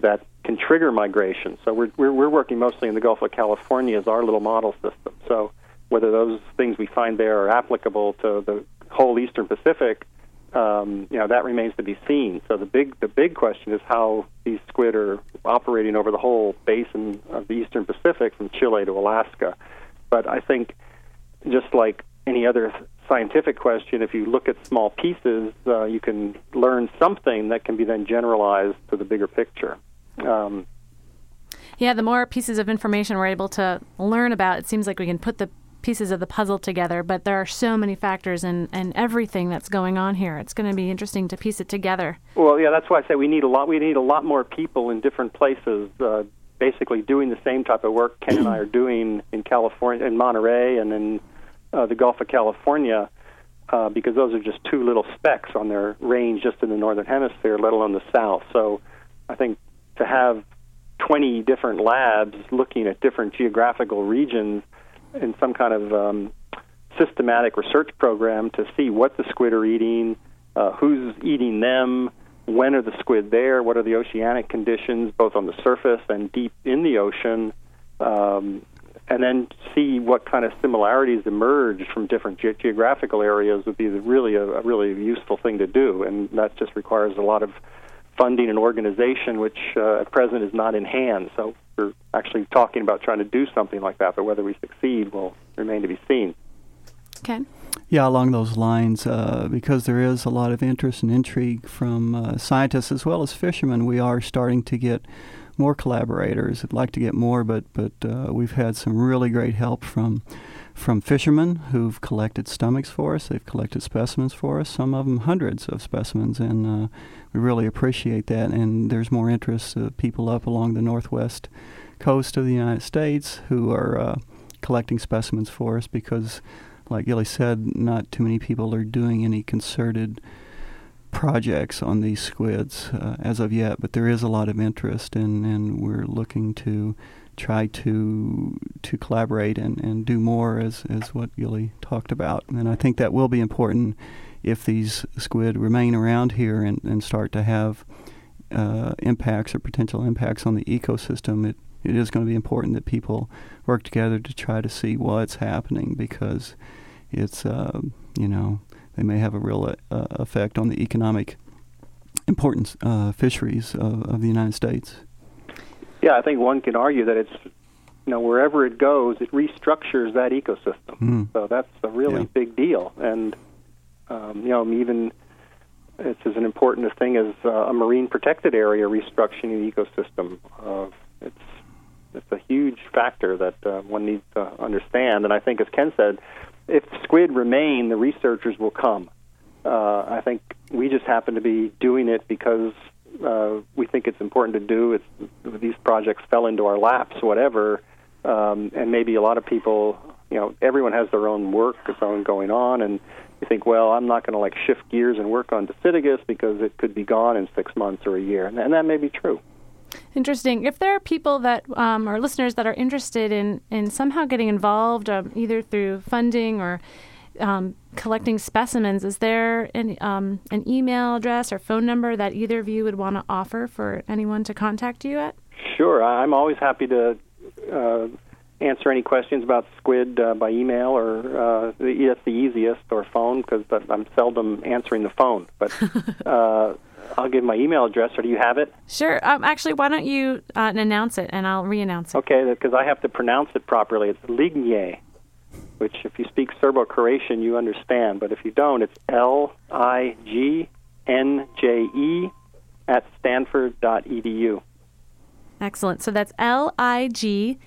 [SPEAKER 2] that can trigger migration? So we're, we're, we're working mostly in the Gulf of California as our little model system. So whether those things we find there are applicable to the whole Eastern Pacific um, you know that remains to be seen. So the big the big question is how these squid are operating over the whole basin of the eastern Pacific from Chile to Alaska. But I think just like any other scientific question, if you look at small pieces, uh, you can learn something that can be then generalized to the bigger picture. Um,
[SPEAKER 1] yeah, the more pieces of information we're able to learn about, it seems like we can put the pieces of the puzzle together, but there are so many factors and, and everything that's going on here. It's going to be interesting to piece it together.
[SPEAKER 2] Well, yeah, that's why I say we need a lot. We need a lot more people in different places uh, basically doing the same type of work Ken and I are doing in California, in Monterey, and in uh, the Gulf of California, uh, because those are just two little specks on their range just in the northern hemisphere, let alone the south. So I think to have 20 different labs looking at different geographical regions in some kind of um, systematic research program to see what the squid are eating, uh, who's eating them, when are the squid there, what are the oceanic conditions, both on the surface and deep in the ocean, um, and then see what kind of similarities emerge from different ge- geographical areas would be really a, a really useful thing to do, and that just requires a lot of funding an organization, which uh, at present is not in hand. So we're actually talking about trying to do something like that, but whether we succeed will remain to be seen.
[SPEAKER 1] Okay.
[SPEAKER 3] Yeah, along those lines, uh, because there is a lot of interest and intrigue from uh, scientists as well as fishermen, we are starting to get more collaborators. I'd like to get more, but but uh, we've had some really great help from from fishermen who've collected stomachs for us. They've collected specimens for us. Some of them hundreds of specimens, and uh, we really appreciate that. And there's more interest of people up along the northwest coast of the United States who are uh, collecting specimens for us because like Gilly said, not too many people are doing any concerted projects on these squids uh, as of yet, but there is a lot of interest, and, and we're looking to try to to collaborate and, and do more as, as what Gilly talked about. And I think that will be important if these squid remain around here and, and start to have uh, impacts or potential impacts on the ecosystem. It, it is going to be important that people work together to try to see what's happening because it's uh, you know they may have a real uh, effect on the economic importance uh, fisheries of, of, the United States.
[SPEAKER 2] Yeah, I think one can argue that it's you know wherever it goes, it restructures that ecosystem. Mm. So that's a really yeah. big deal, and um, you know even it's as an important a thing as uh, a marine protected area restructuring the ecosystem. Uh, it's it's a huge factor that uh, one needs to understand, and I think, as Ken said, if squid remain, the researchers will come. Uh, I think we just happen to be doing it because uh, we think it's important to do. It's, these projects fell into our laps, whatever, um, and maybe a lot of people, you know, everyone has their own work, own going on, and you think, well, I'm not going to like shift gears and work on Dosidicus because it could be gone in six months or a year, and, and that may be true.
[SPEAKER 1] Interesting. If there are people that um, or listeners that are interested in in somehow getting involved, um, either through funding or um, collecting specimens, is there an um, an email address or phone number that either of you would want to offer for anyone to contact you at?
[SPEAKER 2] Sure, I'm always happy to. Uh, answer any questions about squid uh, by email or uh, that's the easiest or phone because I'm seldom answering the phone. But uh, I'll give my email address, or do you have it?
[SPEAKER 1] Sure. Um, actually, why don't you uh, announce it, and I'll re-announce it.
[SPEAKER 2] Okay, because I have to pronounce it properly. It's Lignje, which if you speak Serbo-Croatian, you understand. But if you don't, it's L-I-G-N-J-E at stanford.edu.
[SPEAKER 1] Excellent. So that's L-I-G-N-J-E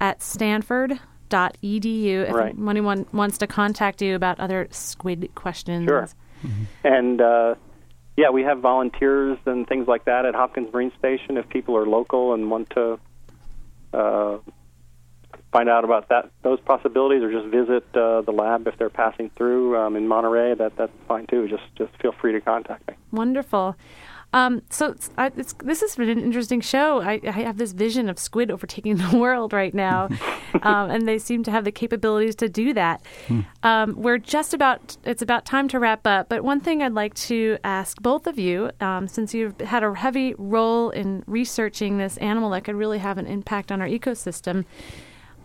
[SPEAKER 1] at stanford.edu if right. anyone wants to contact you about other squid questions.
[SPEAKER 2] Sure. Mm-hmm. And uh, yeah, we have volunteers and things like that at Hopkins Marine Station if people are local and want to uh, find out about that those possibilities or just visit uh, the lab if they're passing through um, in Monterey. That that's fine too. Just just feel free to contact me.
[SPEAKER 1] Wonderful. Um, so it's, I, it's, this has been an interesting show. I, I, have this vision of squid overtaking the world right now, um, and they seem to have the capabilities to do that. Hmm. Um, we're just about it's about time to wrap up. But one thing I'd like to ask both of you, um, since you've had a heavy role in researching this animal that could really have an impact on our ecosystem.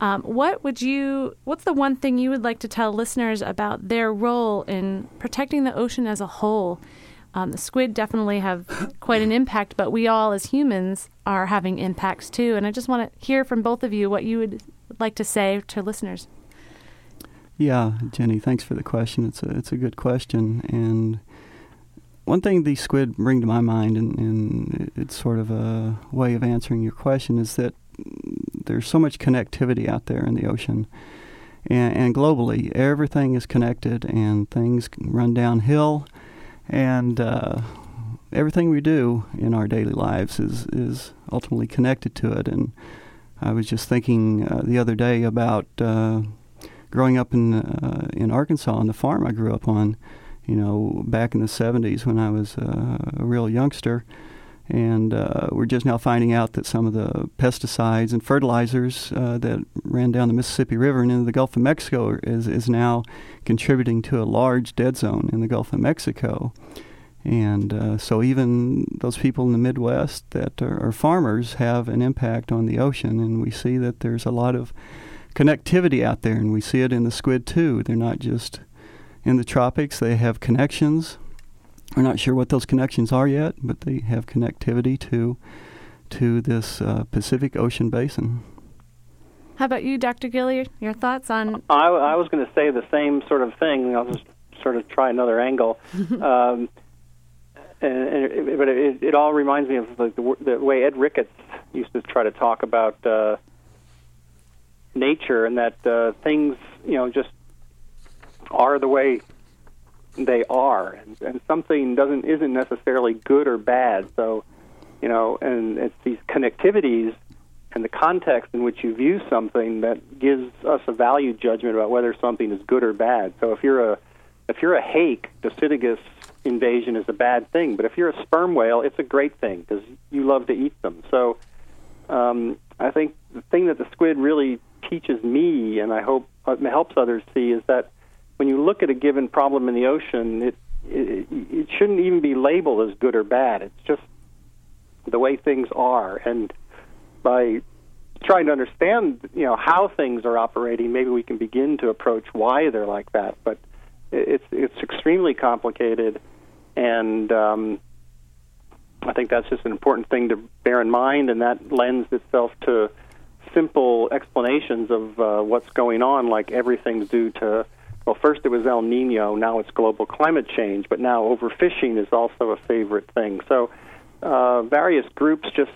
[SPEAKER 1] Um, what would you? What's the one thing you would like to tell listeners about their role in protecting the ocean as a whole? Um, the squid definitely have quite an impact, but we all as humans are having impacts too. And I just want to hear from both of you what you would like to say to listeners.
[SPEAKER 3] Yeah, Jenny, thanks for the question. It's a it's a good question, and one thing these squid bring to my mind, and, and it's sort of a way of answering your question, is that there's so much connectivity out there in the ocean. And, and globally, everything is connected, and things run downhill and uh, everything we do in our daily lives is is ultimately connected to it. And I was just thinking uh, the other day about uh, growing up in uh, in Arkansas on the farm I grew up on. You know, back in the '70s when I was uh, a real youngster. And uh, we're just now finding out that some of the pesticides and fertilizers uh, that ran down the Mississippi River and into the Gulf of Mexico is, is now contributing to a large dead zone in the Gulf of Mexico. And uh, so even those people in the Midwest that are, are, farmers have an impact on the ocean, and we see that there's a lot of connectivity out there, and we see it in the squid too. They're not just in the tropics; they have connections. We're not sure what those connections are yet, but they have connectivity to to this uh, Pacific Ocean basin.
[SPEAKER 1] How about you, Dr. Gilly? Your thoughts on?
[SPEAKER 2] I, I was going to say the same sort of thing. I'll just sort of try another angle. um, and, and it, but it, it all reminds me of the, the, the way Ed Ricketts used to try to talk about uh, nature and that uh, things, you know, just are the way they are, and, and something doesn't isn't necessarily good or bad. So, you know, and it's these connectivities and the context in which you view something that gives us a value judgment about whether something is good or bad. So, if you're a if you're a hake, the Dosidicus invasion is a bad thing. But if you're a sperm whale, it's a great thing because you love to eat them. So um, I think the thing that the squid really teaches me, and I hope uh, helps others see, is that when you look at a given problem in the ocean, it, it it shouldn't even be labeled as good or bad. It's just the way things are, and by trying to understand, you know, how things are operating, maybe we can begin to approach why they're like that. But it's it's extremely complicated, and um, I think that's just an important thing to bear in mind, and that lends itself to simple explanations of uh, what's going on, like everything's due to. Well, first it was El Nino, now it's global climate change, but now overfishing is also a favorite thing. So, uh, various groups just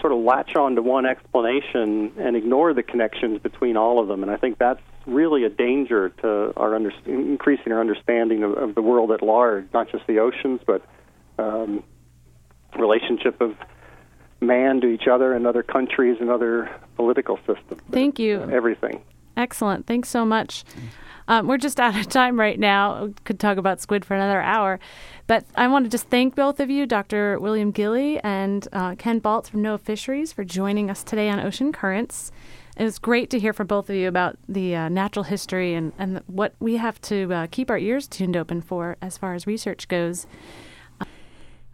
[SPEAKER 2] sort of latch on to one explanation and ignore the connections between all of them, and I think that's really a danger to our under, increasing our understanding of, of, the world at large, not just the oceans, but um, relationship of man to each other and other countries and other political systems.
[SPEAKER 1] Thank you.
[SPEAKER 2] Everything.
[SPEAKER 1] Excellent. Thanks so much. Um, we're just out of time right now. Could talk about squid for another hour. But I want to just thank both of you, Dr. William Gilly and uh, Ken Baltz from NOAA Fisheries, for joining us today on Ocean Currents. It was great to hear from both of you about the uh, natural history and, and what we have to uh, keep our ears tuned open for as far as research goes.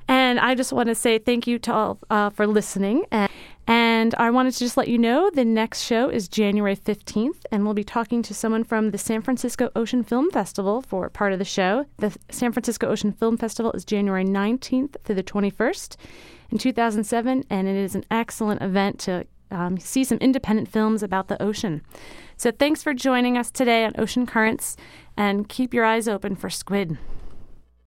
[SPEAKER 1] And I just want to say thank you to all uh, for listening. And, and I wanted to just let you know the next show is January 15th, and we'll be talking to someone from the San Francisco Ocean Film Festival for part of the show. The San Francisco Ocean Film Festival is January 19th through the 21st in 2007, and it is an excellent event to um, see some independent films about the ocean. So thanks for joining us today on Ocean Currents, and keep your eyes open for squid.